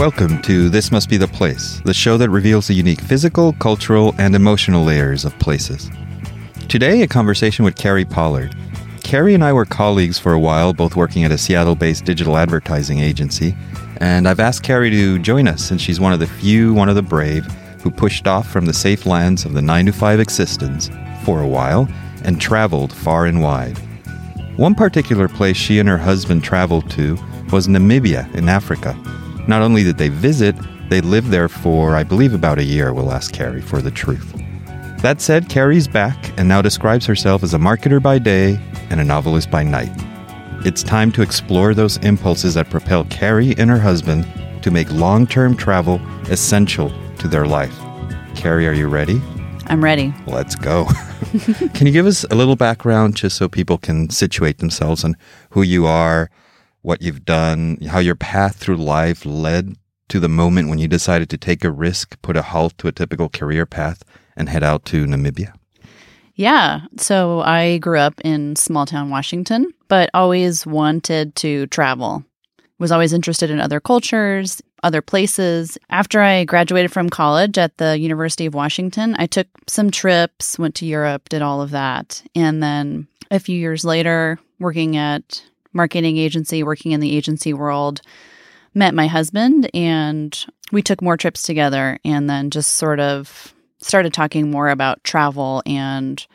Welcome to This Must Be the Place, the show that reveals the unique physical, cultural, and emotional layers of places. Today, a conversation with Carrie Pollard. Carrie and I were colleagues for a while, both working at a Seattle based digital advertising agency, and I've asked Carrie to join us since she's one of the few, one of the brave, who pushed off from the safe lands of the 9 to 5 existence for a while and traveled far and wide. One particular place she and her husband traveled to was Namibia in Africa. Not only did they visit, they lived there for, I believe, about a year. We'll ask Carrie for the truth. That said, Carrie's back and now describes herself as a marketer by day and a novelist by night. It's time to explore those impulses that propel Carrie and her husband to make long term travel essential to their life. Carrie, are you ready? I'm ready. Let's go. can you give us a little background just so people can situate themselves on who you are, what you've done, how your path through life led to the moment when you decided to take a risk, put a halt to a typical career path, and head out to Namibia? Yeah. So I grew up in small town Washington, but always wanted to travel. Was always interested in other cultures, other places. After I graduated from college at the University of Washington, I took some trips, went to Europe, did all of that. And then a few years later, working at marketing agency, working in the agency world, met my husband and we took more trips together and then just sort of started talking more about travel and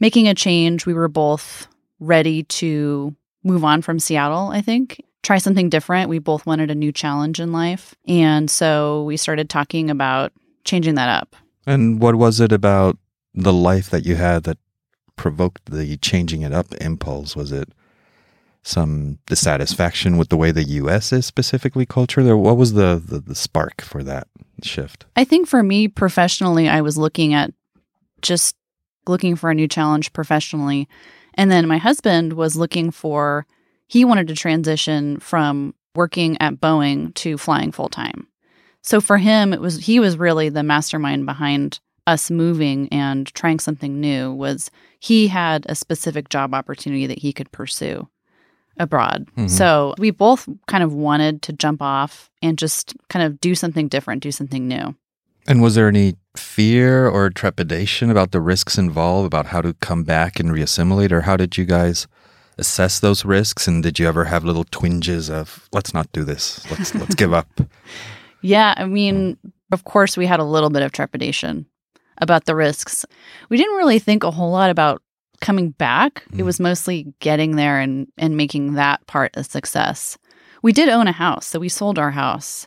making a change. We were both ready to move on from Seattle, I think, try something different. We both wanted a new challenge in life. And so we started talking about changing that up. And what was it about the life that you had that provoked the changing it up impulse? Was it some dissatisfaction with the way the US is specifically cultured? Or what was the, the, the spark for that shift? I think for me professionally, I was looking at just looking for a new challenge professionally. And then my husband was looking for he wanted to transition from working at Boeing to flying full time. So for him, it was he was really the mastermind behind us moving and trying something new was he had a specific job opportunity that he could pursue abroad. Mm-hmm. So we both kind of wanted to jump off and just kind of do something different, do something new. And was there any fear or trepidation about the risks involved, about how to come back and reassimilate, or how did you guys assess those risks and did you ever have little twinges of let's not do this let's let's give up yeah i mean of course we had a little bit of trepidation about the risks we didn't really think a whole lot about coming back mm. it was mostly getting there and and making that part a success we did own a house so we sold our house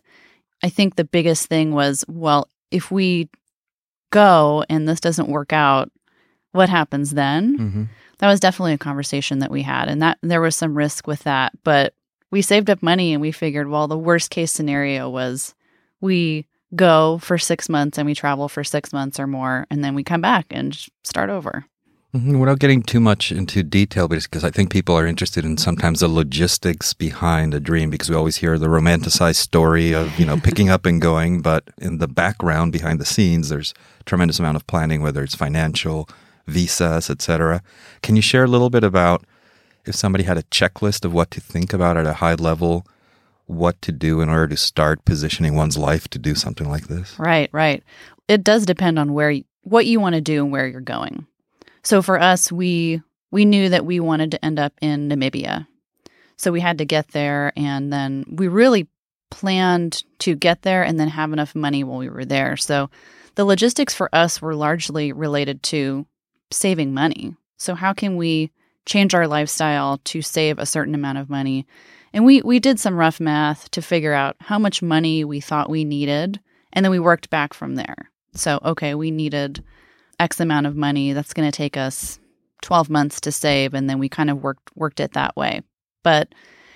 i think the biggest thing was well if we go and this doesn't work out what happens then mm-hmm that was definitely a conversation that we had and that there was some risk with that but we saved up money and we figured well the worst case scenario was we go for 6 months and we travel for 6 months or more and then we come back and start over. Mm-hmm, without getting too much into detail, because I think people are interested in sometimes the logistics behind a dream, because we always hear the romanticized story of you know picking up and going, but in the background behind the scenes, there's tremendous amount of planning, whether it's financial, visas, etc. Can you share a little bit about if somebody had a checklist of what to think about at a high level, what to do in order to start positioning one's life to do something like this? Right, right. It does depend on where what you want to do and where you're going. So for us, we we knew that we wanted to end up in Namibia. So we had to get there and then we really planned to get there and then have enough money while we were there. So the logistics for us were largely related to saving money. So how can we change our lifestyle to save a certain amount of money? And we we did some rough math to figure out how much money we thought we needed, and then we worked back from there. So, okay, we needed X amount of money. That's going to take us 12 months to save and then we kind of worked worked it that way. But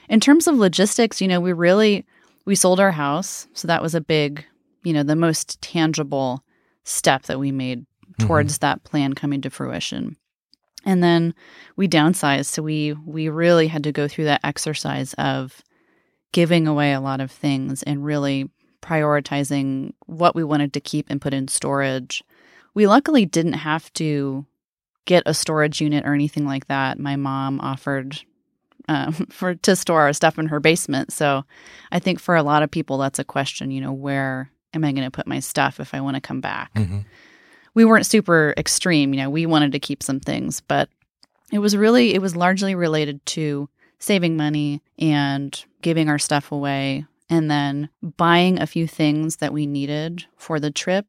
in terms of logistics, you know, we really we sold our house, so that was a big, you know, the most tangible step that we made towards mm-hmm. that plan coming to fruition. And then we downsized, so we we really had to go through that exercise of giving away a lot of things and really prioritizing what we wanted to keep and put in storage. We luckily didn't have to get a storage unit or anything like that. My mom offered um, for to store our stuff in her basement. So I think for a lot of people, that's a question. You know, where am I going to put my stuff if I want to come back? Mm-hmm. We weren't super extreme. You know, we wanted to keep some things, but it was really it was largely related to saving money and giving our stuff away and then buying a few things that we needed for the trip.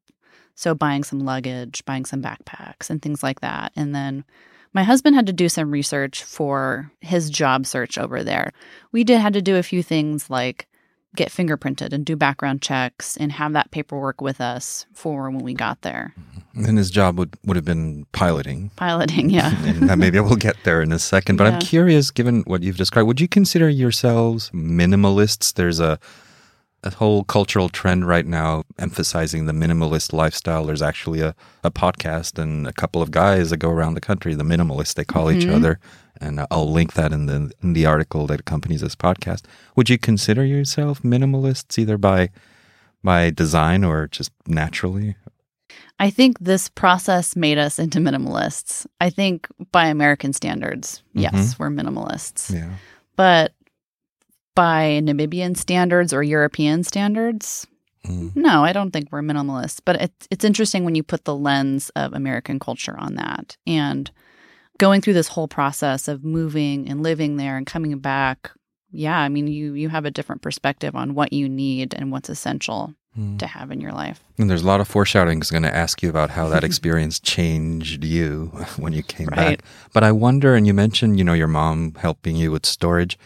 So, buying some luggage, buying some backpacks, and things like that. And then my husband had to do some research for his job search over there. We did had to do a few things like get fingerprinted and do background checks and have that paperwork with us for when we got there. Mm-hmm. And his job would, would have been piloting. Piloting, yeah. and maybe we'll get there in a second. But Yeah. I'm curious, given what you've described, would you consider yourselves minimalists? There's a a whole cultural trend right now emphasizing the minimalist lifestyle. There's actually a, a podcast and a couple of guys that go around the country, the minimalists, they call each Mhm. other. And I'll link that in the in the article that accompanies this podcast. Would you consider yourself minimalists either by by design or just naturally? I think this process made us into minimalists. I think by American standards, yes, we're minimalists. Yeah. But by Namibian standards or European standards, Mm. no, I don't think we're minimalists. But it's it's interesting when you put the lens of American culture on that and going through this whole process of moving and living there and coming back. Yeah, I mean, you you have a different perspective on what you need and what's essential Mm. to have in your life. And there's a lot of foreshadowing. I'm going to ask you about how that experience changed you when you came Right. back. But I wonder, and you mentioned, you know, your mom helping you with storage.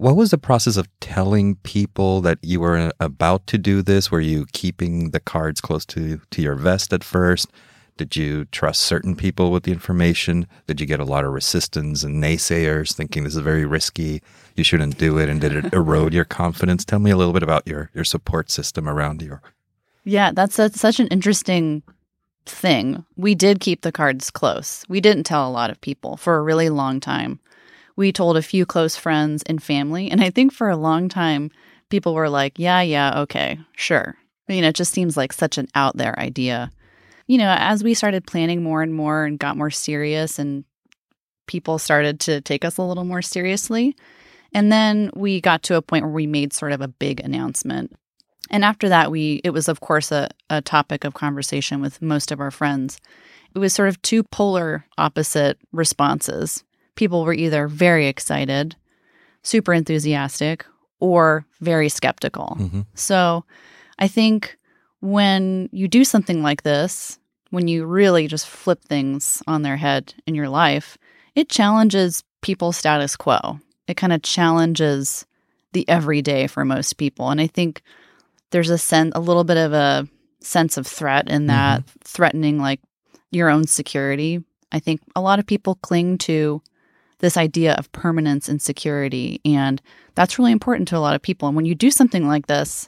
What was the process of telling people that you were uh, about to do this? Were you keeping the cards close to, to your vest at first? Did you trust certain people with the information? Did you get a lot of resistance and naysayers thinking this is very risky? You shouldn't do it. And did it erode your confidence? Tell me a little bit about your, your support system around you. Yeah, that's a, such an interesting thing. We did keep the cards close. We didn't tell a lot of people for a really long time. We told a few close friends and family. And I think for a long time, people were like, yeah, yeah, okay, sure. You know, it just seems like such an out there idea. You know, as we started planning more and more and got more serious, and people started to take us a little more seriously. And then we got to a point where we made sort of a big announcement and after that, we it was of course a, a topic of conversation with most of our friends. It was sort of two polar opposite responses. People were either very excited, super enthusiastic, or very skeptical. Mm-hmm. So I think when you do something like this, when you really just flip things on their head in your life, it challenges people's status quo. It kind of challenges the everyday for most people. And I think there's a sense, a little bit of a sense of threat in that threatening like your own security. I think a lot of people cling to this idea of permanence and security. And that's really important to a lot of people. And when you do something like this,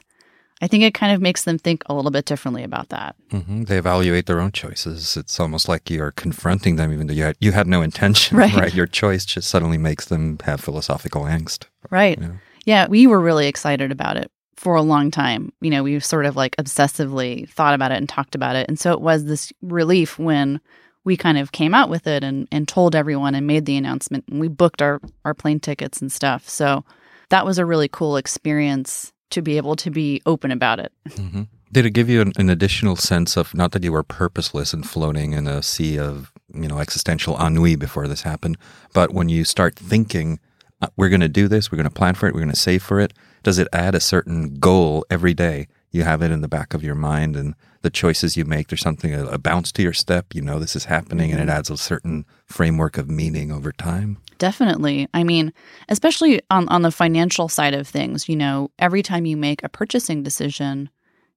I think it kind of makes them think a little bit differently about that. hmm They evaluate their own choices. It's almost like you're confronting them, even though you had, you had no intention, Right. Your choice just suddenly makes them have philosophical angst. Right. Yeah. Yeah, we were really excited about it for a long time. You know, we sort of like obsessively thought about it and talked about it. And so it was this relief when we kind of came out with it and, and told everyone and made the announcement and we booked our, our plane tickets and stuff. So that was a really cool experience to be able to be open about it. hmm Did it give you an, an additional sense of not that you were purposeless and floating in a sea of you know existential ennui before this happened, but when you start thinking, uh, we're going to do this, we're going to plan for it, we're going to save for it, does it add a certain goal every day? You have it in the back of your mind, and the choices you make, there's something a, a bounce to your step. You know this is happening, and it mm-hmm. adds a certain framework of meaning over time. Definitely. I mean, especially on, on the financial side of things, you know, every time you make a purchasing decision,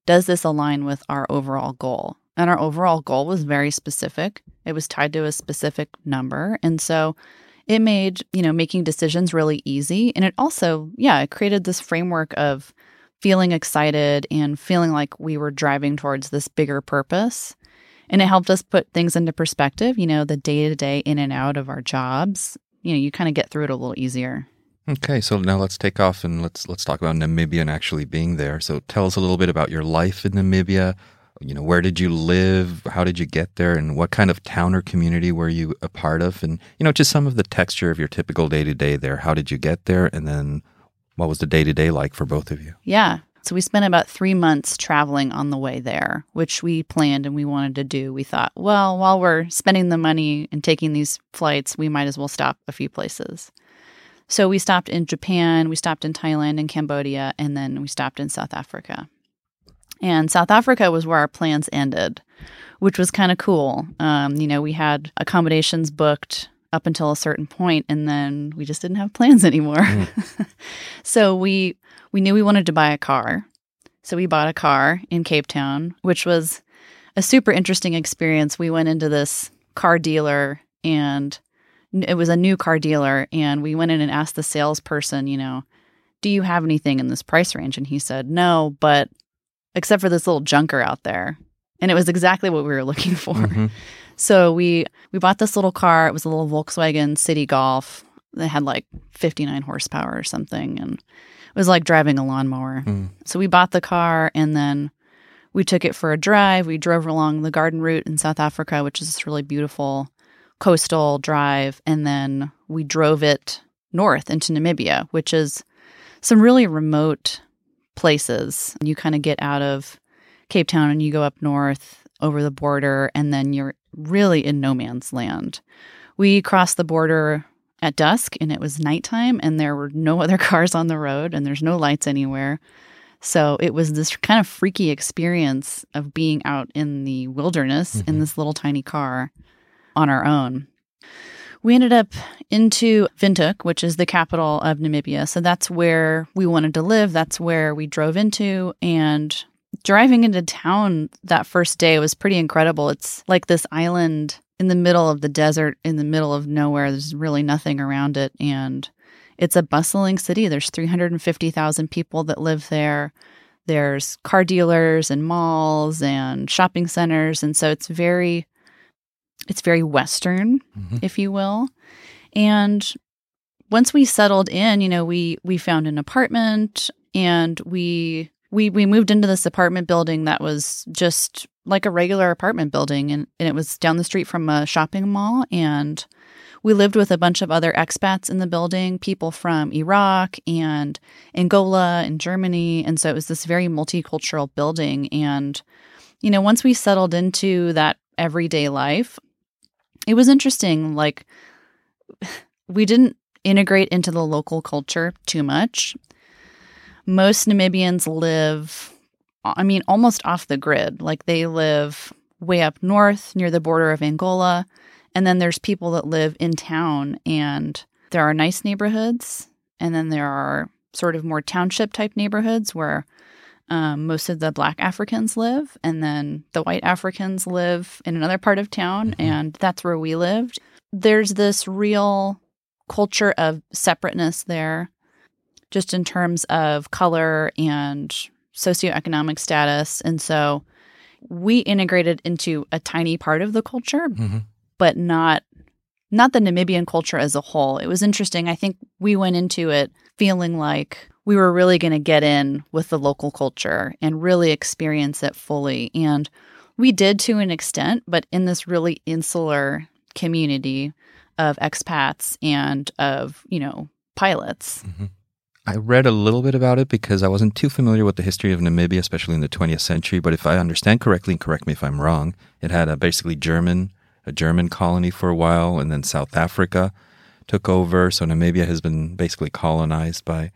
does this align with our overall goal? And our overall goal was very specific. It was tied to a specific number. And so it made, you know, making decisions really easy. And it also, yeah, it created this framework of feeling excited and feeling like we were driving towards this bigger purpose. And it helped us put things into perspective, you know, the day to day in and out of our jobs. You know, you kind of get through it a little easier. Okay, so now let's take off and let's let's talk about Namibia and actually being there. So tell us a little bit about your life in Namibia. you know, where did you live? How did you get there? And what kind of town or community were you a part of? And, you know, just some of the texture of your typical day to day there. How did you get there? And then what was the day to day like for both of you? Yeah. So we spent about three months traveling on the way there, which we planned and we wanted to do. We thought, well, while we're spending the money and taking these flights, we might as well stop a few places. So we stopped in Japan, we stopped in Thailand and Cambodia, and then we stopped in South Africa. And South Africa was where our plans ended, which was kind of cool. Um, you know, we had accommodations booked up until a certain point, and then we just didn't have plans anymore. Mm. so we we knew we wanted to buy a car, so we bought a car in Cape Town, which was a super interesting experience. We went into this car dealer, and it was a new car dealer, and we went in and asked the salesperson, you know, do you have anything in this price range? And he said, no, but except for this little junker out there. And it was exactly what we were looking for. Mm-hmm. So we we bought this little car. It was a little Volkswagen Citi Golf. That had like 59 horsepower or something and it was like driving a lawnmower. Mm. So we bought the car and then we took it for a drive. We drove along the garden route in South Africa, which is this really beautiful coastal drive, and then we drove it north into Namibia, which is some really remote places. You kind of get out of Cape Town and you go up north over the border, and then you're really in no man's land. We crossed the border at dusk and it was nighttime, and there were no other cars on the road, and there's no lights anywhere. So it was this kind of freaky experience of being out in the wilderness mm-hmm. in this little tiny car on our own. We ended up into Windhoek, which is the capital of Namibia. So that's where we wanted to live. That's where we drove into. And driving into town that first day was pretty incredible. It's like this island in the middle of the desert, in the middle of nowhere. There's really nothing around it. And it's a bustling city. There's 350,000 people that live there. There's car dealers and malls and shopping centers. And so it's very it's very Western, mm-hmm. if you will. And once we settled in, you know, we we found an apartment and we we we moved into this apartment building that was just like a regular apartment building and, and it was down the street from a shopping mall and we lived with a bunch of other expats in the building, people from Iraq and Angola and Germany. And so it was this very multicultural building. And, you know, once we settled into that everyday life, it was interesting. Like, we didn't integrate into the local culture too much. Most Namibians live, I mean, almost off the grid. Like, they live way up north near the border of Angola. And then there's people that live in town, and there are nice neighborhoods. And then there are sort of more township type neighborhoods where um, most of the black Africans live, and then the white Africans live in another part of town, mm-hmm. and that's where we lived. There's this real culture of separateness there, just in terms of color and socioeconomic status. And so we integrated into a tiny part of the culture, mm-hmm. but not not the Namibian culture as a whole. It was interesting. I think we went into it feeling like we were really going to get in with the local culture and really experience it fully. And we did to an extent, but in this really insular community of expats and of, you know, pilots. Mm-hmm. I read a little bit about it because I wasn't too familiar with the history of Namibia, especially in the 20th century. But if I understand correctly, and correct me if I'm wrong, it had a basically German, a German colony for a while, and then South Africa took over. So Namibia has been basically colonized by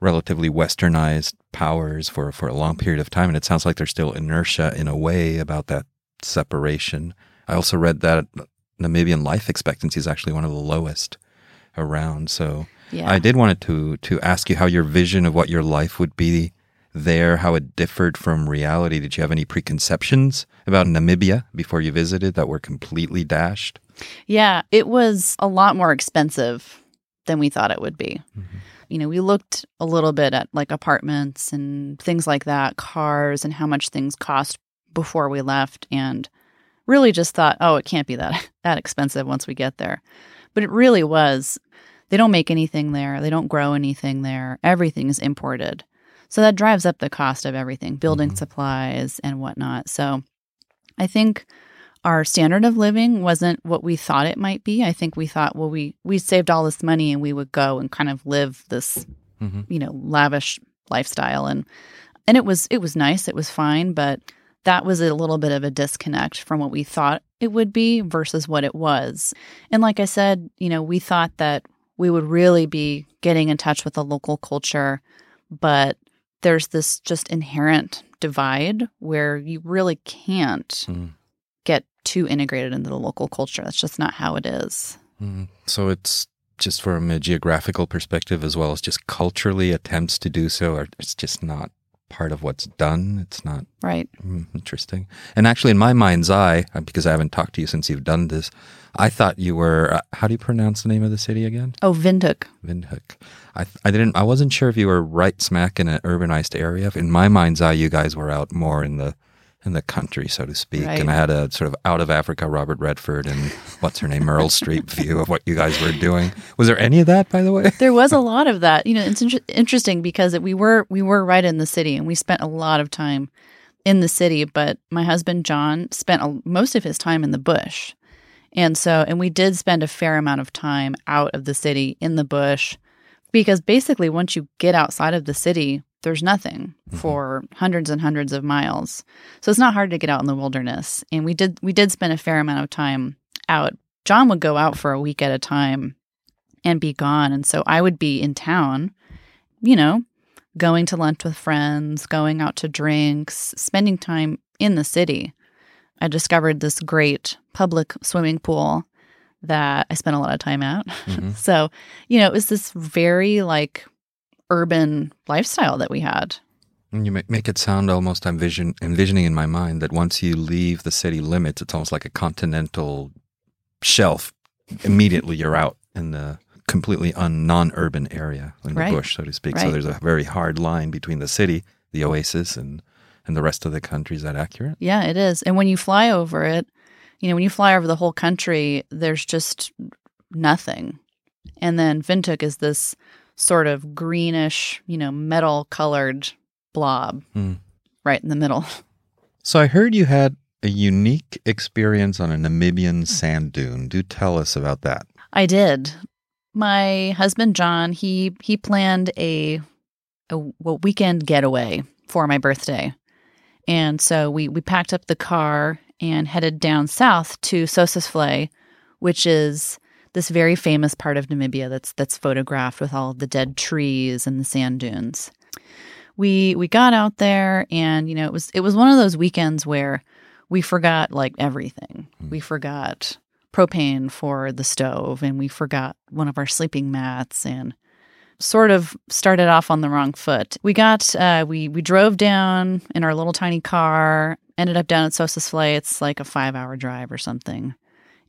relatively westernized powers for, for a long period of time. And it sounds like there's still inertia in a way about that separation. I also read that Namibian life expectancy is actually one of the lowest around. So yeah. I did want to to ask you how your vision of what your life would be there, how it differed from reality. Did you have any preconceptions about Namibia before you visited that were completely dashed? Yeah, it was a lot more expensive than we thought it would be. Mm-hmm you know, we looked a little bit at like apartments and things like that, cars and how much things cost before we left and really just thought, oh, it can't be that that expensive once we get there. But it really was. They don't make anything there. They don't grow anything there. Everything is imported. So that drives up the cost of everything, building supplies and whatnot. So I think our standard of living wasn't what we thought it might be. I think we thought, well, we we saved all this money and we would go and kind of live this, hmm you know, lavish lifestyle and and it was it was nice, it was fine, but that was a little bit of a disconnect from what we thought it would be versus what it was. And like I said, you know, we thought that we would really be getting in touch with the local culture, but there's this just inherent divide where you really can't Mm. get too integrated into the local culture. That's just not how it is. Mm. So it's just from a geographical perspective as well as just culturally attempts to do so are it's just not part of what's done. It's not Right. mm, interesting. And actually, in my mind's eye, uh, because I haven't talked to you since you've done this, I thought you were. Uh, how do you pronounce the name of the city again? Oh, Windhoek. Windhoek. I I didn't. I wasn't sure if you were right smack in an urbanized area. In my mind's eye, you guys were out more in the in the country, so to speak. Right. And I had a sort of out of Africa Robert Redford and what's her name Meryl Streep view of what you guys were doing. Was there any of that, by the way? There was a lot of that. You know, it's inter- interesting because we were we were right in the city and we spent a lot of time in the city, but my husband John spent a, most of his time in the bush. And so and we did spend a fair amount of time out of the city in the bush because basically once you get outside of the city, there's nothing for hundreds and hundreds of miles. So it's not hard to get out in the wilderness. And we did we did spend a fair amount of time out. John would go out for a week at a time and be gone. And so I would be in town, you know, going to lunch with friends, going out to drinks, spending time in the city. I discovered this great public swimming pool that I spent a lot of time at. Mhm. So, you know, it was this very like urban lifestyle that we had. And you make, make it sound almost I'm vision, envisioning in my mind that once you leave the city limits, it's almost like a continental shelf. Immediately you're out in the completely un, non-urban area in the Right. bush, so to speak. So there's a very hard line between the city, the oasis, and and the rest of the country. Is that accurate? Yeah, it is. And when you fly over it, you know, when you fly over the whole country, there's just nothing. And then Windhoek is this sort of greenish, you know, metal colored blob Hmm. right in the middle. So I heard you had a unique experience on a Namibian sand dune. Do tell us about that. I did. My husband John, he he planned a a, a weekend getaway for my birthday. And so we we packed up the car and headed down south to Sossusvlei, which is this very famous part of Namibia that's that's photographed with all the dead trees and the sand dunes. We we got out there and you know it was it was one of those weekends where we forgot like everything. We forgot propane for the stove and we forgot one of our sleeping mats and sort of started off on the wrong foot. We got uh, we we drove down in our little tiny car, ended up down at Sossusvlei. It's like a five hour drive or something,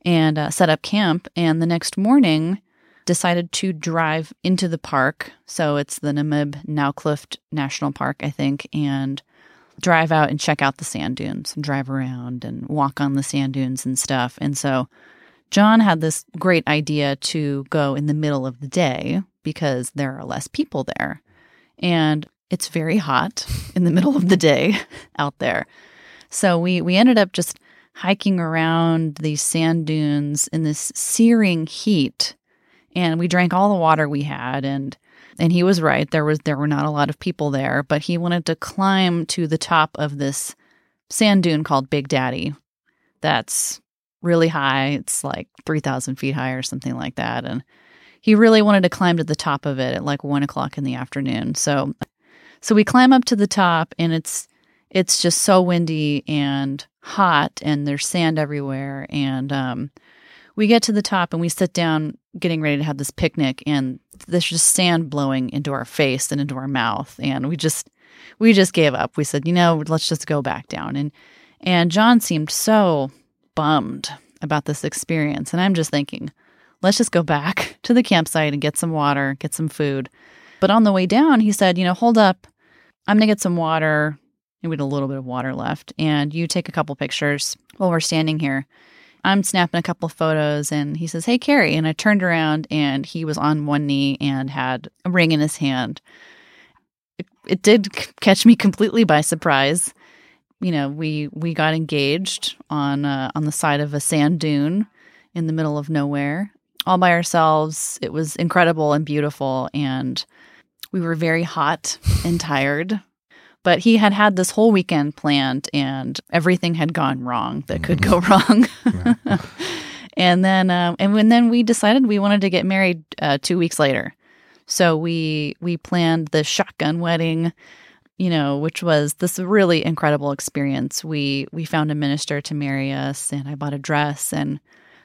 and uh, set up camp. And the next morning, decided to drive into the park. So it's the Namib Naukluft National Park, I think, and drive out and check out the sand dunes and drive around and walk on the sand dunes and stuff. And so John had this great idea to go in the middle of the day because there are less people there. And it's very hot in the middle of the day out there. So we we ended up just hiking around these sand dunes in this searing heat and we drank all the water we had and and he was right there was there were not a lot of people there but he wanted to climb to the top of this sand dune called Big Daddy. That's really high it's like 3000 feet high or something like that and he really wanted to climb to the top of it at like one o'clock in the afternoon. So so we climb up to the top and it's it's just so windy and hot and there's sand everywhere. And um we get to the top and we sit down getting ready to have this picnic and there's just sand blowing into our face and into our mouth. And we just we just gave up. We said you know let's just go back down. And and john seemed so bummed about this experience. And i'm just thinking let's just go back to the campsite and get some water get some food. But on the way down he said you know hold up. I'm gonna get some water and we had a little bit of water left and you take a couple pictures while we're standing here I'm snapping a couple photos and he says, Hey, Carrie. And I turned around and he was on one knee and had a ring in his hand. it, it did catch me completely by surprise. You know, we we got engaged on uh, on the side of a sand dune in the middle of nowhere, all by ourselves. It was incredible and beautiful, and we were very hot and tired. But he had had this whole weekend planned, and everything had gone wrong that could go wrong. and then, uh, and when then we decided we wanted to get married uh, two weeks later. So we we planned the shotgun wedding, you know, which was this really incredible experience. We we found a minister to marry us, and I bought a dress and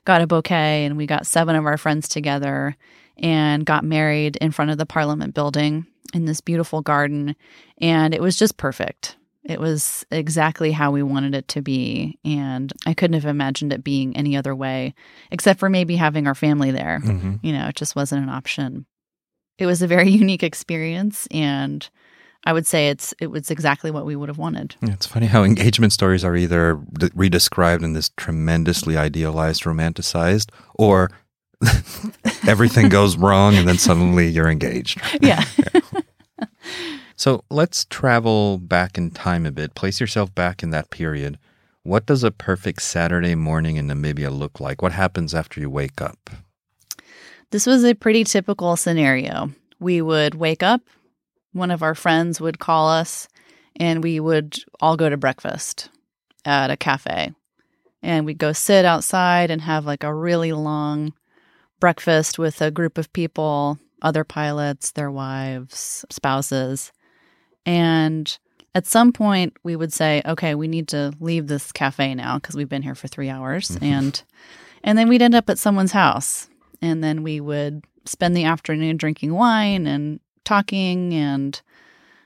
got a bouquet, and we got seven of our friends together and got married in front of the Parliament building in this beautiful garden, and it was just perfect. It was exactly how we wanted it to be. And I couldn't have imagined it being any other way, except for maybe having our family there. Mm-hmm. You know, it just wasn't an option. It was a very unique experience. And I would say it's it was exactly what we would have wanted. Yeah, it's funny how engagement stories are either d- redescribed in this tremendously idealized, romanticized, or everything goes wrong and then suddenly you're engaged. Yeah. So let's travel back in time a bit. Place yourself back in that period. What does a perfect Saturday morning in Namibia look like? What happens after you wake up? This was a pretty typical scenario. We would wake up, one of our friends would call us, and we would all go to breakfast at a cafe. And we'd go sit outside and have like a really long breakfast with a group of people, other pilots, their wives, spouses. And at some point, we would say, okay, we need to leave this cafe now because we've been here for three hours. And and then we'd end up at someone's house and then we would spend the afternoon drinking wine and talking and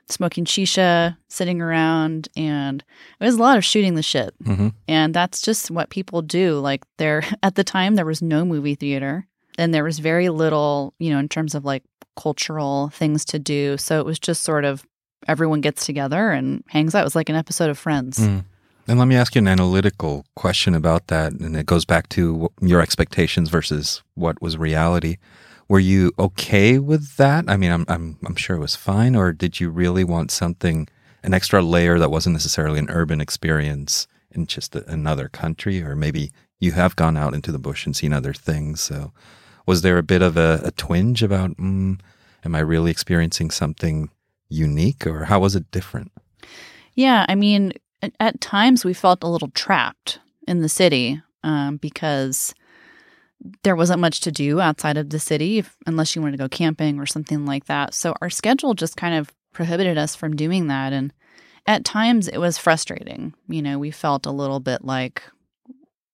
smoking shisha, sitting around, and it was a lot of shooting the shit. Mm-hmm. And that's just what people do. Like there at the time there was no movie theater and there was very little, you know, in terms of like cultural things to do. So it was just sort of everyone gets together and hangs out. It was like an episode of Friends. Mm. And let me ask you an analytical question about that. And it goes back to your expectations versus what was reality. Were you okay with that? I mean, I'm, I'm, I'm sure it was fine. Or did you really want something, an extra layer that wasn't necessarily an urban experience in just another country? Or maybe you have gone out into the bush and seen other things. So was there a bit of a, a twinge about, mm, am I really experiencing something unique? Or how was it different? Yeah, I mean, at, times we felt a little trapped in the city um, because there wasn't much to do outside of the city if, unless you wanted to go camping or something like that. So our schedule just kind of prohibited us from doing that. And at times it was frustrating. You know, we felt a little bit like,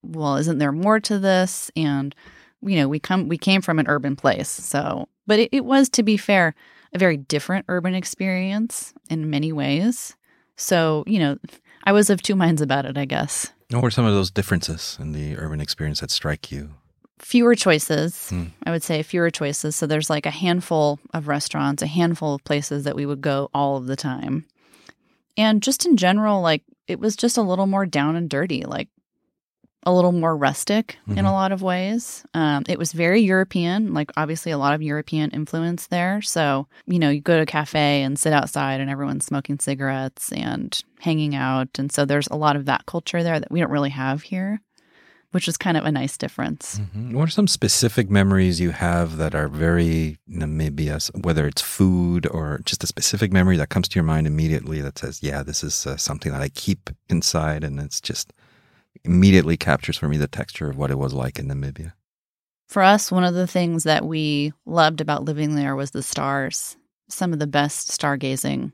well, isn't there more to this? And you know, we come we came from an urban place, so but it, it was, to be fair, a very different urban experience in many ways. So you know, I was of two minds about it. I guess What were some of those differences in the urban experience that strike you? fewer choices. Hmm. I would say fewer choices. So there's like a handful of restaurants, a handful of places that we would go all of the time. And just in general, like it was just a little more down and dirty, like a little more rustic in Mhm. a lot of ways. Um, it was very European, like obviously a lot of European influence there. So, you know, you go to a cafe and sit outside and everyone's smoking cigarettes and hanging out. And so there's a lot of that culture there that we don't really have here, which is kind of a nice difference. Mhm. What are some specific memories you have that are very Namibia, whether it's food or just a specific memory that comes to your mind immediately that says, yeah, this is uh, something that I keep inside and it's just immediately captures for me the texture of what it was like in Namibia? For us, one of the things that we loved about living there was the stars, some of the best stargazing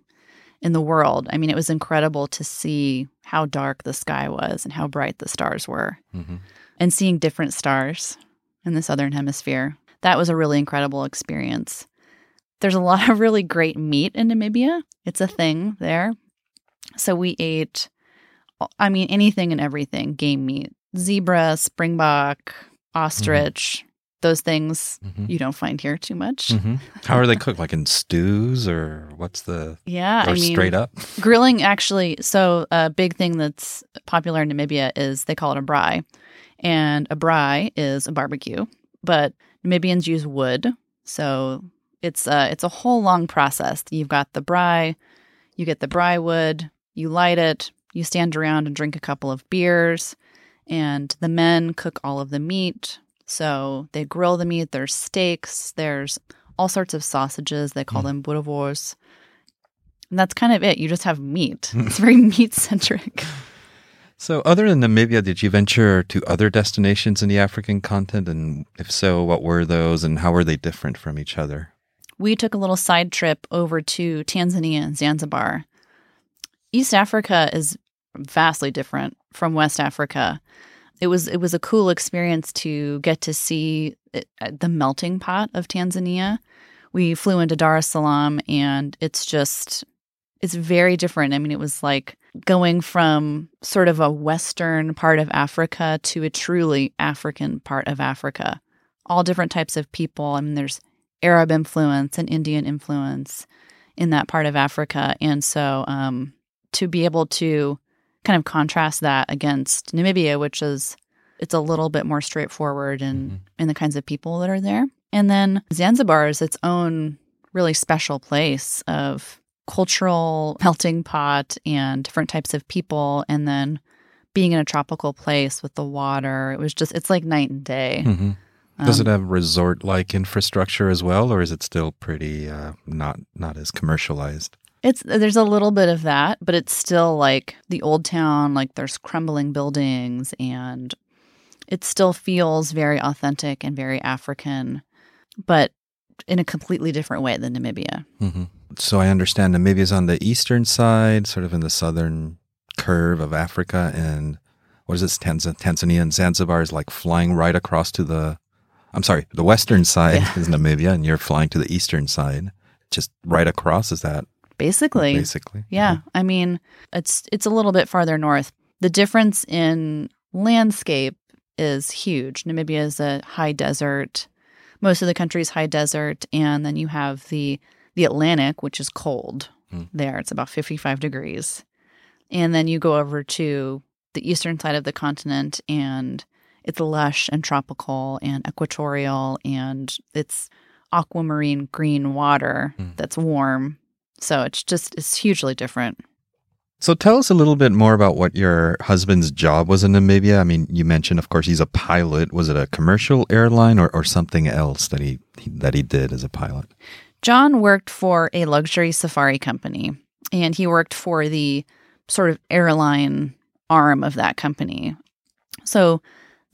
in the world. I mean, it was incredible to see how dark the sky was and how bright the stars were, Mm-hmm. and seeing different stars in the southern hemisphere. That was a really incredible experience. There's a lot of really great meat in Namibia, it's a thing there. So we ate, I mean, anything and everything game meat, zebra, springbok, ostrich, those things Mm-hmm. you don't find here too much. Mm-hmm. How are they cooked? Like in stews or what's the, Yeah, or I mean, straight up? grilling actually. So a big thing that's popular in Namibia is they call it a braai, and a braai is a barbecue, but Namibians use wood. So It's a it's a whole long process. You've got the braai, you get the braai wood, you light it, you stand around and drink a couple of beers, and the men cook all of the meat. So they grill the meat. There's steaks. There's all sorts of sausages. They call hmm. them boerewors. And that's kind of it. You just have meat. It's very meat centric. So, other than Namibia, did you venture to other destinations in the African continent? And if so, what were those and how were they different from each other? We took a little side trip over to Tanzania and Zanzibar. East Africa is vastly different from West Africa. It was it was a cool experience to get to see it, the melting pot of Tanzania. We flew into Dar es Salaam and it's just it's very different. I mean, it was like going from sort of a western part of Africa to a truly African part of Africa. All different types of people. I mean, there's Arab influence and Indian influence in that part of Africa, and so um, to be able to kind of contrast that against Namibia, which is it's a little bit more straightforward in mm-hmm. in the kinds of people that are there. And then Zanzibar is its own really special place of cultural melting pot and different types of people and then being in a tropical place with the water it was just it's like night and day mm-hmm. does um, it have resort like infrastructure as well or is it still pretty uh, not not as commercialized it's there's a little bit of that, but it's still like the old town, like there's crumbling buildings and it still feels very authentic and very African, but in a completely different way than Namibia. Mm-hmm. So I understand Namibia is on the eastern side, sort of in the southern curve of Africa, and what is this? Tanz- Tanzania and Zanzibar is like flying right across to the. I'm sorry, the western side yeah. is Namibia, and you're flying to the eastern side, just right across. Is that Basically. Basically. Yeah. Mm-hmm. I mean, it's it's a little bit farther north. The difference in landscape is huge. Namibia is a high desert. Most of the country is high desert, and then you have the the Atlantic, which is cold. Mm. There, it's about 55 degrees. And then you go over to the eastern side of the continent and it's lush and tropical and equatorial and it's aquamarine green water mm. that's warm so it's just, it's hugely different. So tell us a little bit more about what your husband's job was in Namibia. I mean, you mentioned, of course, he's a pilot. Was it a commercial airline or, or something else that he that he did as a pilot? John worked for a luxury safari company, and he worked for the sort of airline arm of that company. So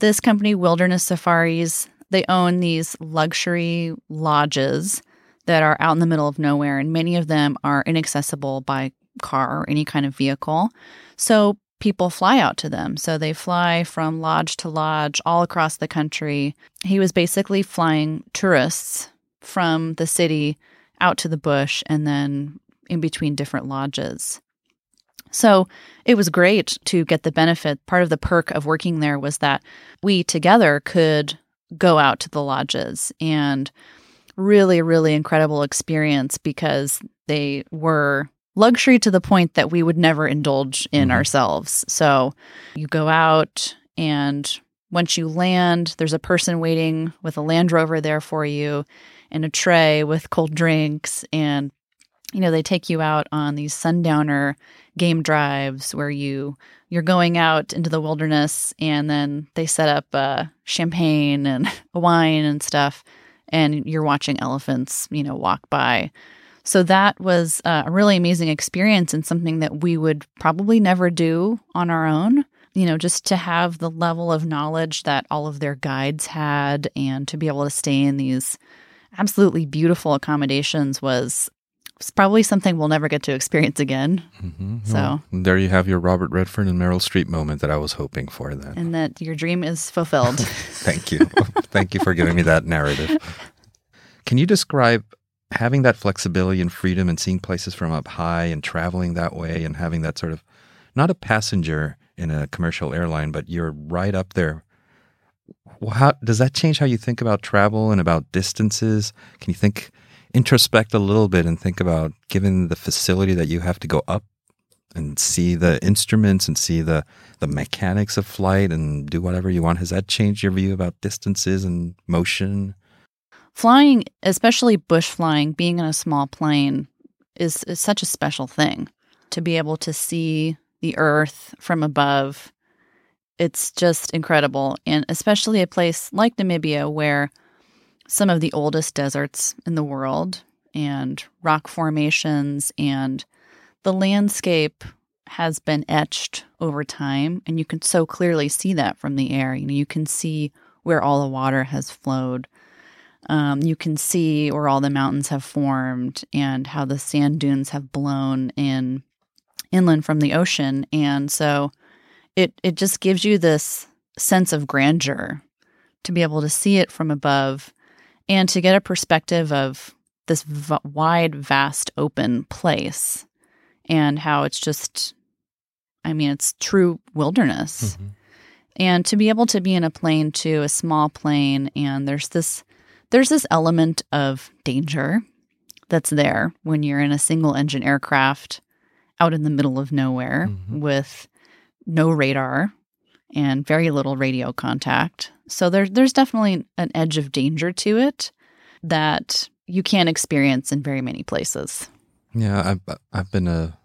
this company, Wilderness Safaris, they own these luxury lodges that are out in the middle of nowhere, and many of them are inaccessible by car or any kind of vehicle. So people fly out to them. So they fly from lodge to lodge all across the country. He was basically flying tourists from the city out to the bush and then in between different lodges. So it was great to get the benefit. Part of the perk of working there was that we together could go out to the lodges and really, really incredible experience because they were luxury to the point that we would never indulge in mm-hmm. ourselves. So you go out, and once you land, there's a person waiting with a Land Rover there for you and a tray with cold drinks. And, you know, they take you out on these sundowner game drives where you you're going out into the wilderness and then they set up uh, champagne and wine and stuff and you're watching elephants, you know, walk by. So that was uh, a really amazing experience and something that we would probably never do on our own. You know, just to have the level of knowledge that all of their guides had and to be able to stay in these absolutely beautiful accommodations was probably something we'll never get to experience again. Mm-hmm. So well, there you have your Robert Redford and Meryl Streep moment that I was hoping for. Then and that your dream is fulfilled. Thank you, thank you for giving me that narrative. Can you describe having that flexibility and freedom and seeing places from up high and traveling that way and having that sort of not a passenger in a commercial airline, but you're right up there. How does that change how you think about travel and about distances? Can you think introspect a little bit and think about given the facility that you have to go up and see the instruments and see the the mechanics of flight and do whatever you want has that changed your view about distances and motion flying, especially bush flying, being in a small plane is, is such a special thing. To be able to see the earth from above, it's just incredible. And especially a place like Namibia where some of the oldest deserts in the world and rock formations and the landscape has been etched over time and you can so clearly see that from the air. You know you can see where all the water has flowed. Um, you can see where all the mountains have formed and how the sand dunes have blown in inland from the ocean. And so it it just gives you this sense of grandeur to be able to see it from above and to get a perspective of this v- wide vast open place and how it's just i mean it's true wilderness mm-hmm. and to be able to be in a plane too a small plane and there's this there's this element of danger that's there when you're in a single engine aircraft out in the middle of nowhere mm-hmm. with no radar and very little radio contact so there's there's definitely an edge of danger to it that you can't experience in very many places yeah, I've I've been a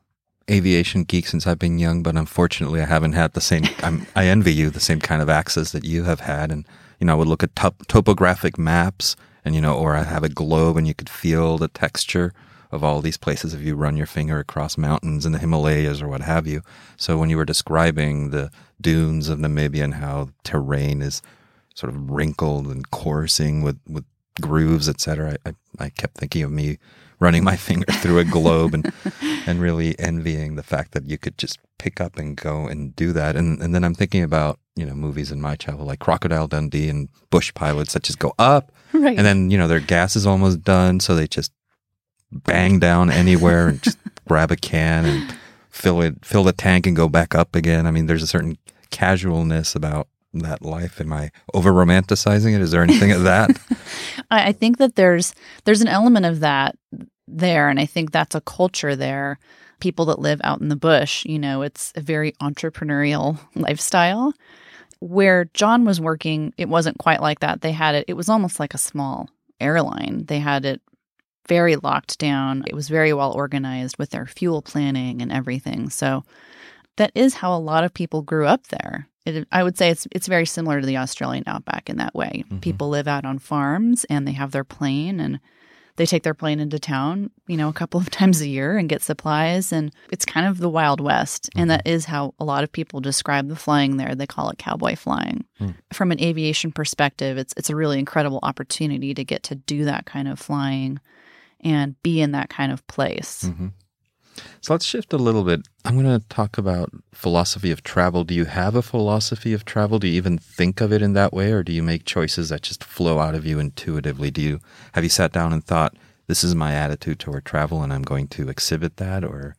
aviation geek since I've been young, but unfortunately, I haven't had the same. I'm, i envy you the same kind of access that you have had, and you know, I would look at top, topographic maps, and you know, or I have a globe, and you could feel the texture of all these places if you run your finger across mountains in the Himalayas or what have you. So when you were describing the dunes of Namibia and how terrain is sort of wrinkled and coursing with with grooves, etc., I, I, I kept thinking of me running my finger through a globe and and really envying the fact that you could just pick up and go and do that. And and then I'm thinking about you know movies in my childhood like Crocodile Dundee and bush pilots that just go up, right. and then you know their gas is almost done, so they just bang down anywhere and just grab a can and fill it, fill the tank and go back up again. I mean, there's a certain casualness about that life? Am I over romanticizing it? Is there anything of that? I think that there's there's an element of that there, and I think that's a culture there. People that live out in the bush, you know, it's a very entrepreneurial lifestyle. Where John was working, it wasn't quite like that. They had it, it was almost like a small airline. They had it very locked down. It was very well organized with their fuel planning and everything. So that is how a lot of people grew up there. It, I would say it's it's very similar to the Australian outback in that way. Mm-hmm. People live out on farms and they have their plane and they take their plane into town, you know, a couple of times a year and get supplies and it's kind of the wild west mm-hmm. and that is how a lot of people describe the flying there. They call it cowboy flying. Mm. From an aviation perspective, it's it's a really incredible opportunity to get to do that kind of flying and be in that kind of place. Mm-hmm. So let's shift a little bit. I'm going to talk about philosophy of travel. Do you have a philosophy of travel? Do you even think of it in that way or do you make choices that just flow out of you intuitively? Do you have you sat down and thought this is my attitude toward travel and I'm going to exhibit that or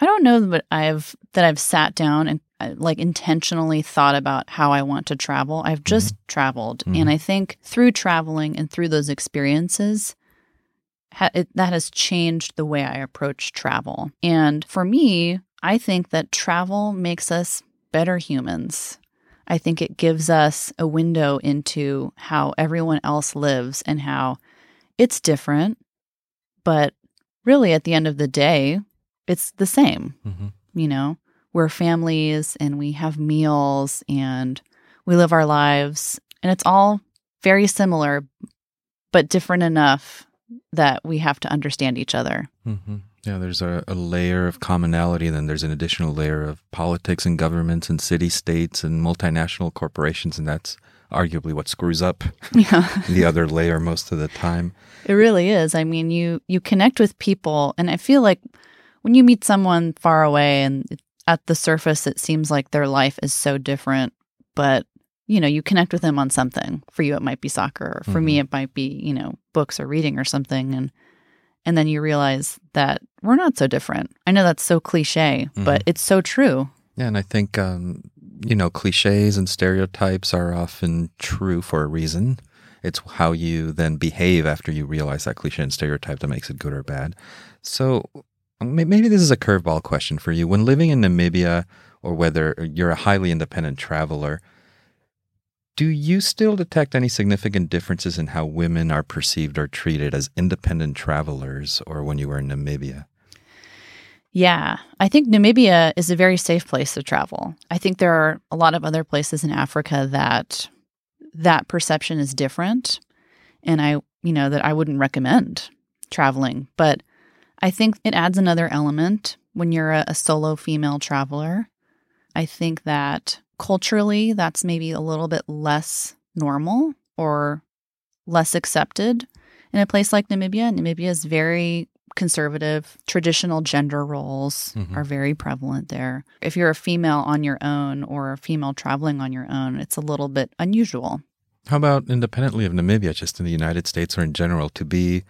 I don't know that I've that I've sat down and uh, like intentionally thought about how I want to travel. I've just mm-hmm. traveled mm-hmm. and I think through traveling and through those experiences ha- it, that has changed the way I approach travel. And for me, I think that travel makes us better humans. I think it gives us a window into how everyone else lives and how it's different, but really at the end of the day, it's the same. Mm-hmm. You know, we're families and we have meals and we live our lives, and it's all very similar, but different enough that we have to understand each other. Mm-hmm. Yeah, there's a, a, layer of commonality, and then there's an additional layer of politics and governments and city states and multinational corporations, and that's arguably what screws up yeah. the other layer most of the time. It really is. I mean, you you connect with people, and I feel like when you meet someone far away and at the surface it seems like their life is so different, but you know, you connect with them on something. For you, it might be soccer. Or for mm-hmm. me, it might be, you know, books or reading or something. And and then you realize that we're not so different. I know that's so cliche, mm-hmm. but it's so true. Yeah, and I think um, you know, cliches and stereotypes are often true for a reason. It's how you then behave after you realize that cliche and stereotype that makes it good or bad. So maybe this is a curveball question for you. When living in Namibia, or whether you're a highly independent traveler, Do you still detect any significant differences in how women are perceived or treated as independent travelers or when you were in Namibia? Yeah, I think Namibia is a very safe place to travel. I think there are a lot of other places in Africa that that perception is different and I, you know, that I wouldn't recommend traveling, but I think it adds another element when you're a, a solo female traveler. I think that culturally that's maybe a little bit less normal or less accepted in a place like Namibia. Namibia is very conservative. Traditional gender roles mm-hmm. are very prevalent there. If you're a female on your own or a female traveling on your own, it's a little bit unusual. How about independently of Namibia, just in the United States or in general, to be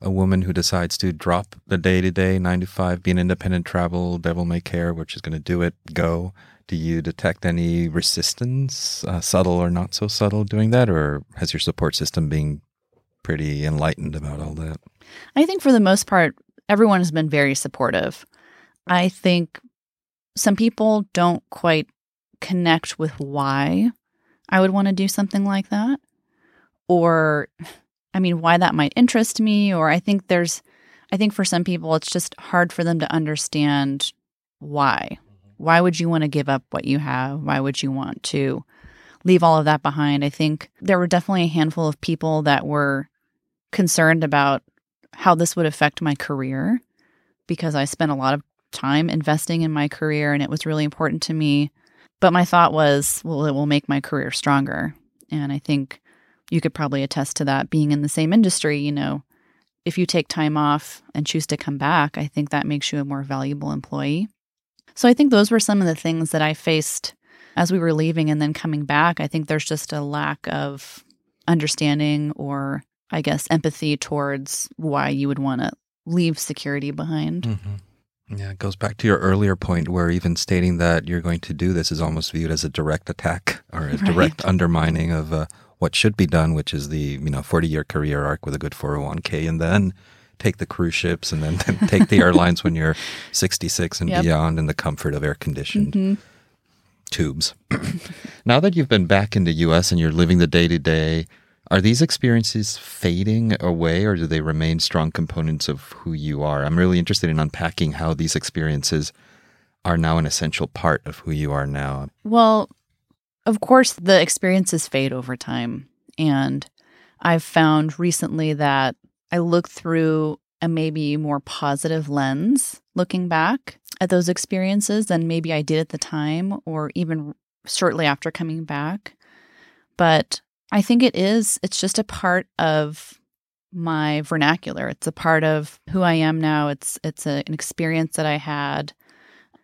a woman who decides to drop the day to day, nine to five, be an independent travel, devil may care, which is going to do it, go? Do you detect any resistance, uh, subtle or not so subtle, doing that? Or has your support system been pretty enlightened about all that? I think for the most part, everyone has been very supportive. I think some people don't quite connect with why I would want to do something like that. Or, I mean, why that might interest me. Or I think there's, I think for some people, it's just hard for them to understand why. Why would you want to give up what you have? Why would you want to leave all of that behind? I think there were definitely a handful of people that were concerned about how this would affect my career because I spent a lot of time investing in my career and it was really important to me. But my thought was, well, it will make my career stronger. And I think you could probably attest to that being in the same industry. You know, if you take time off and choose to come back, I think that makes you a more valuable employee. So I think those were some of the things that I faced as we were leaving and then coming back. I think there's just a lack of understanding or, I guess, empathy towards why you would want to leave security behind. Mm-hmm. Yeah, it goes back to your earlier point where even stating that you're going to do this is almost viewed as a direct attack or a right. direct undermining of uh, what should be done, which is the you know 40 year career arc with a good 401k, and then take the cruise ships and then, then take the airlines when you're 66 and yep. beyond in the comfort of air conditioned mm-hmm. tubes. now that you've been back in the US and you're living the day to day, are these experiences fading away or do they remain strong components of who you are? I'm really interested in unpacking how these experiences are now an essential part of who you are now. Well, of course, the experiences fade over time. And I've found recently that I look through a maybe more positive lens looking back at those experiences than maybe I did at the time or even shortly after coming back. But I think it is, it's just a part of my vernacular. It's a part of who I am now. It's it's a, an experience that I had.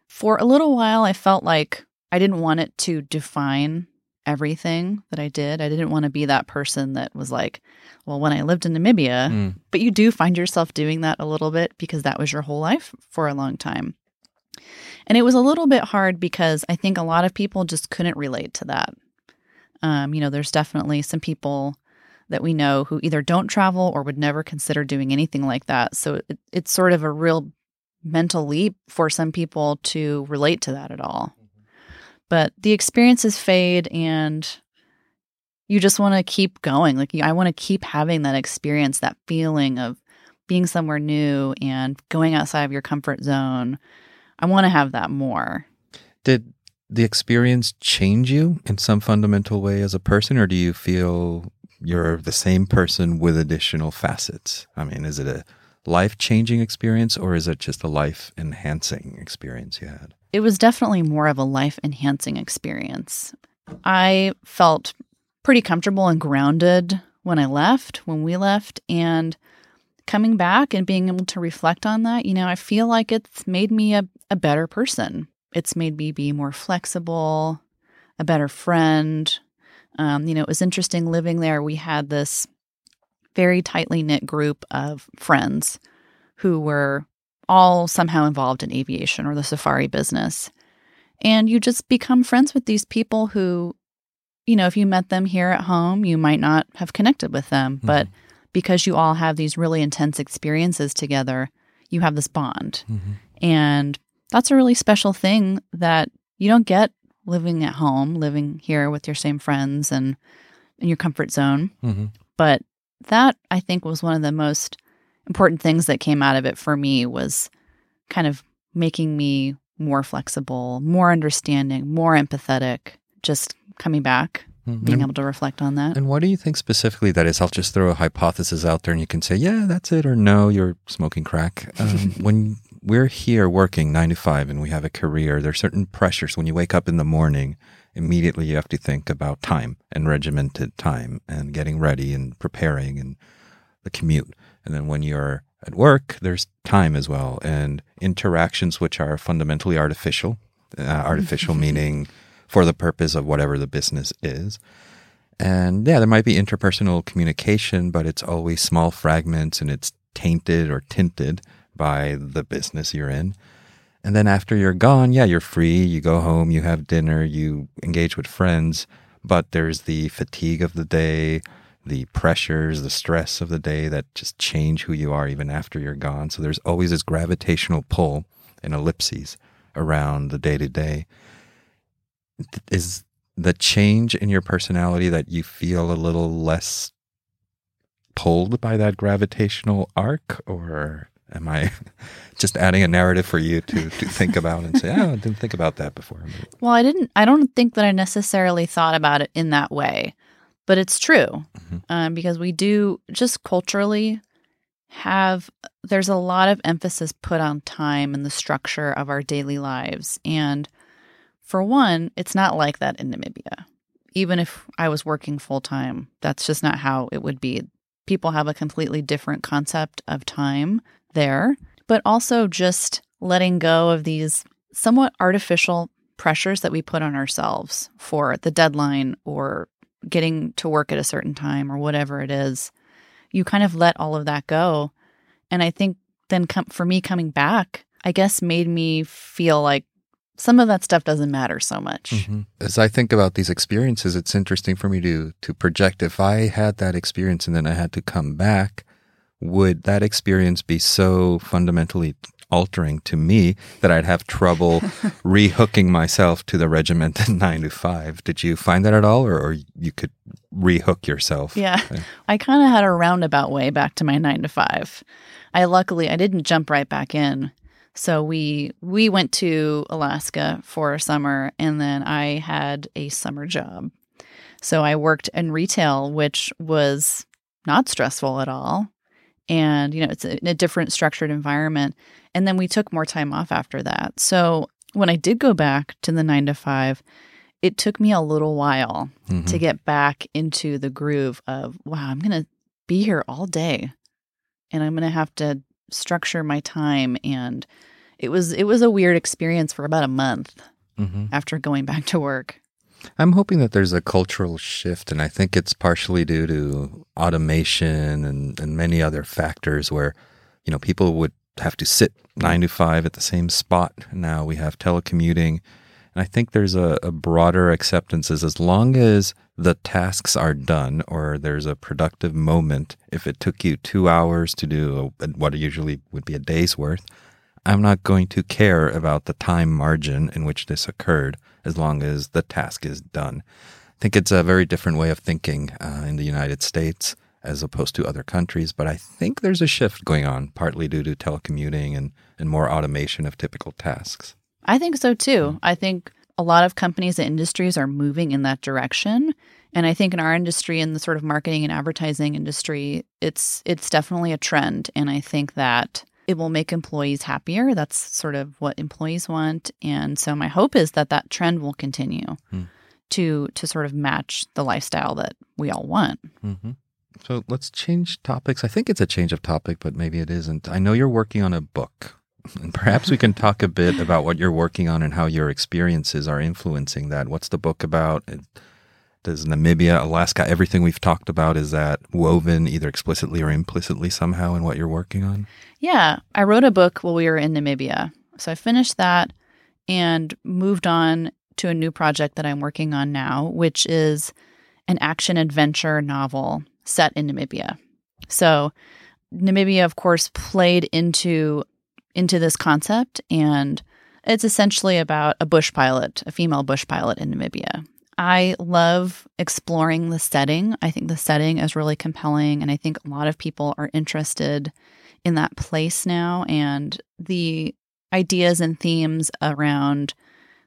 For a little while I felt like I didn't want it to define everything that I did. I didn't want to be that person that was like, well, when I lived in Namibia, mm. but you do find yourself doing that a little bit because that was your whole life for a long time. And it was a little bit hard because I think a lot of people just couldn't relate to that. Um, you know, there's definitely some people that we know who either don't travel or would never consider doing anything like that. So it, it's sort of a real mental leap for some people to relate to that at all. But the experiences fade and you just want to keep going. Like I want to keep having that experience, that feeling of being somewhere new and going outside of your comfort zone. I want to have that more. Did the experience change you in some fundamental way as a person, or do you feel you're the same person with additional facets? I mean, is it a life changing experience or is it just a life enhancing experience you had? It was definitely more of a life enhancing experience. I felt pretty comfortable and grounded when I left, when we left, and coming back and being able to reflect on that, you know, I feel like it's made me a, a better person. It's made me be more flexible, a better friend. Um, you know, it was interesting living there. We had this very tightly knit group of friends who were all somehow involved in aviation or the safari business. And you just become friends with these people who, you know, if you met them here at home, you might not have connected with them. Mm-hmm. But because you all have these really intense experiences together, you have this bond. Mm-hmm. And that's a really special thing that you don't get living at home, living here with your same friends and in your comfort zone. Mm-hmm. But that I think was one of the most important things that came out of it for me was kind of making me more flexible, more understanding, more empathetic, just coming back, Mm-hmm. being able to reflect on that. And what do you think specifically that is? I'll just throw a hypothesis out there and you can say, yeah, that's it, or no, you're smoking crack. Um, when we're here working nine to five and we have a career, there are certain pressures. When you wake up in the morning, immediately you have to think about time and regimented time and getting ready and preparing and the commute. And then when you're at work, there's time as well and interactions which are fundamentally artificial. Uh, artificial meaning for the purpose of whatever the business is. And yeah, there might be interpersonal communication, but it's always small fragments and it's tainted or tinted by the business you're in. And then after you're gone, yeah, you're free. You go home, you have dinner, you engage with friends, but there's the fatigue of the day, the pressures, the stress of the day that just change who you are even after you're gone. So there's always this gravitational pull and ellipses around the day to day is the change in your personality that you feel a little less pulled by that gravitational arc or am i just adding a narrative for you to, to think about and say oh i didn't think about that before Well, I didn't, I don't think that I necessarily thought about it in that way, but it's true Mhm. um, because we do just culturally have, there's a lot of emphasis put on time and the structure of our daily lives. And for one, it's not like that in Namibia. Even if I was working full time, that's just not how it would be. People have a completely different concept of time there, but also just letting go of these somewhat artificial pressures that we put on ourselves for the deadline or getting to work at a certain time or whatever it is. You kind of let all of that go. And I think then com- for me coming back, I guess made me feel like some of that stuff doesn't matter so much. Mhm. as i think about these experiences it's interesting for me to to project if i had that experience and then i had to come back would that experience be so fundamentally altering to me that I'd have trouble rehooking myself to the regimented nine to five. Did you find that at all, or, or you could rehook yourself? Yeah. Okay. I kind of had a roundabout way back to my 9 to 5. I luckily I didn't jump right back in. So we we went to Alaska for a summer and then I had a summer job. So I worked in retail which was not stressful at all. And you know, it's a, in a different structured environment. And then we took more time off after that. So when I did go back to the 9 to 5, it took me a little while Mhm. to get back into the groove of wow i'm going to be here all day and i'm going to have to structure my time and it was it was a weird experience for about a month Mhm. after going back to work I'm hoping that there's a cultural shift, and I think it's partially due to automation and, and many other factors where, you know, people would have to sit nine to five at the same spot. Now we have telecommuting. And I think there's a, a broader acceptance is as long as the tasks are done or there's a productive moment, if it took you two hours to do a, what usually would be a day's worth, I'm not going to care about the time margin in which this occurred as long as the task is done. I think it's a very different way of thinking uh, in the United States as opposed to other countries, but I think there's a shift going on, partly due to telecommuting and, and more automation of typical tasks. i think so too i think a lot of companies and industries are moving in that direction and i think in our industry in the sort of marketing and advertising industry it's it's definitely a trend and i think that it will make employees happier that's sort of what employees want and so my hope is that that trend will continue Hmm. to to sort of match the lifestyle that we all want Mm-hmm. So let's change topics. I think it's a change of topic, but maybe it isn't. I know you're working on a book, and perhaps we can talk a bit about what you're working on and how your experiences are influencing that. What's the book about? Does Namibia, Alaska, everything we've talked about, is that woven either explicitly or implicitly somehow in what you're working on? Yeah, I wrote a book while we were in Namibia. So I finished that and moved on to a new project that I'm working on now, which is an action adventure novel set in Namibia. So Namibia, of course, played into into this concept, and It's essentially about a bush pilot, a female bush pilot in Namibia. I love exploring the setting. I think the setting is really compelling, and I think a lot of people are interested in that place now. And the ideas and themes around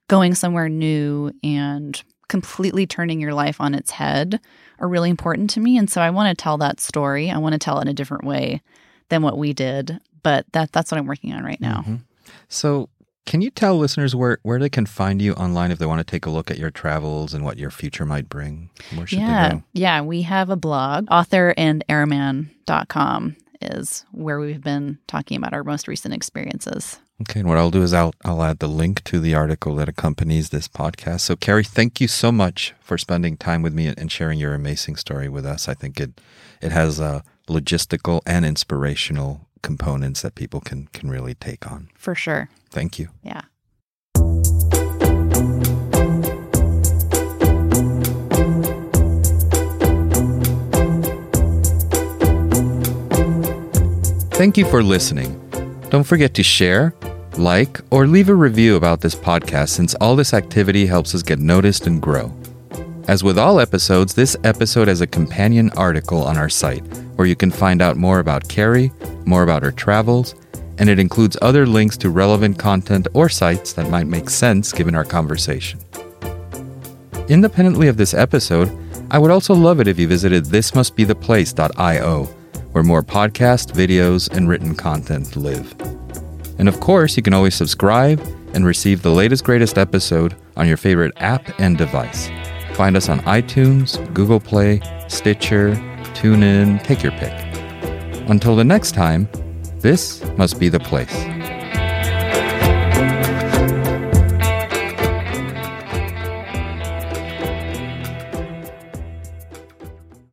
going somewhere new and completely turning your life on its head are really important to me. And so I want to tell that story. I want to tell it in a different way than what we did. But that that's what I'm working on right now. Mm-hmm. So can you tell listeners where, where they can find you online if they want to take a look at your travels and what your future might bring? Where should yeah. they go? Yeah, we have a blog, authorandairman.com is where we've been talking about our most recent experiences. Okay, and what I'll do is I'll I'll add the link to the article that accompanies this podcast. So Carrie, thank you so much for spending time with me and sharing your amazing story with us. I think it it has a logistical and inspirational components that people can can really take on. For sure. Thank you. Yeah. Thank you for listening. Don't forget to share, like, or leave a review about this podcast since all this activity helps us get noticed and grow. As with all episodes, this episode has a companion article on our site where you can find out more about Carrie, more about her travels, and it includes other links to relevant content or sites that might make sense given our conversation. Independently of this episode, I would also love it if you visited thismustbetheplace.io, where more podcast, videos, and written content live. And of course, you can always subscribe and receive the latest, greatest episode on your favorite app and device. Find us on iTunes, Google Play, Stitcher, TuneIn, take your pick. Until the next time, this must be the place.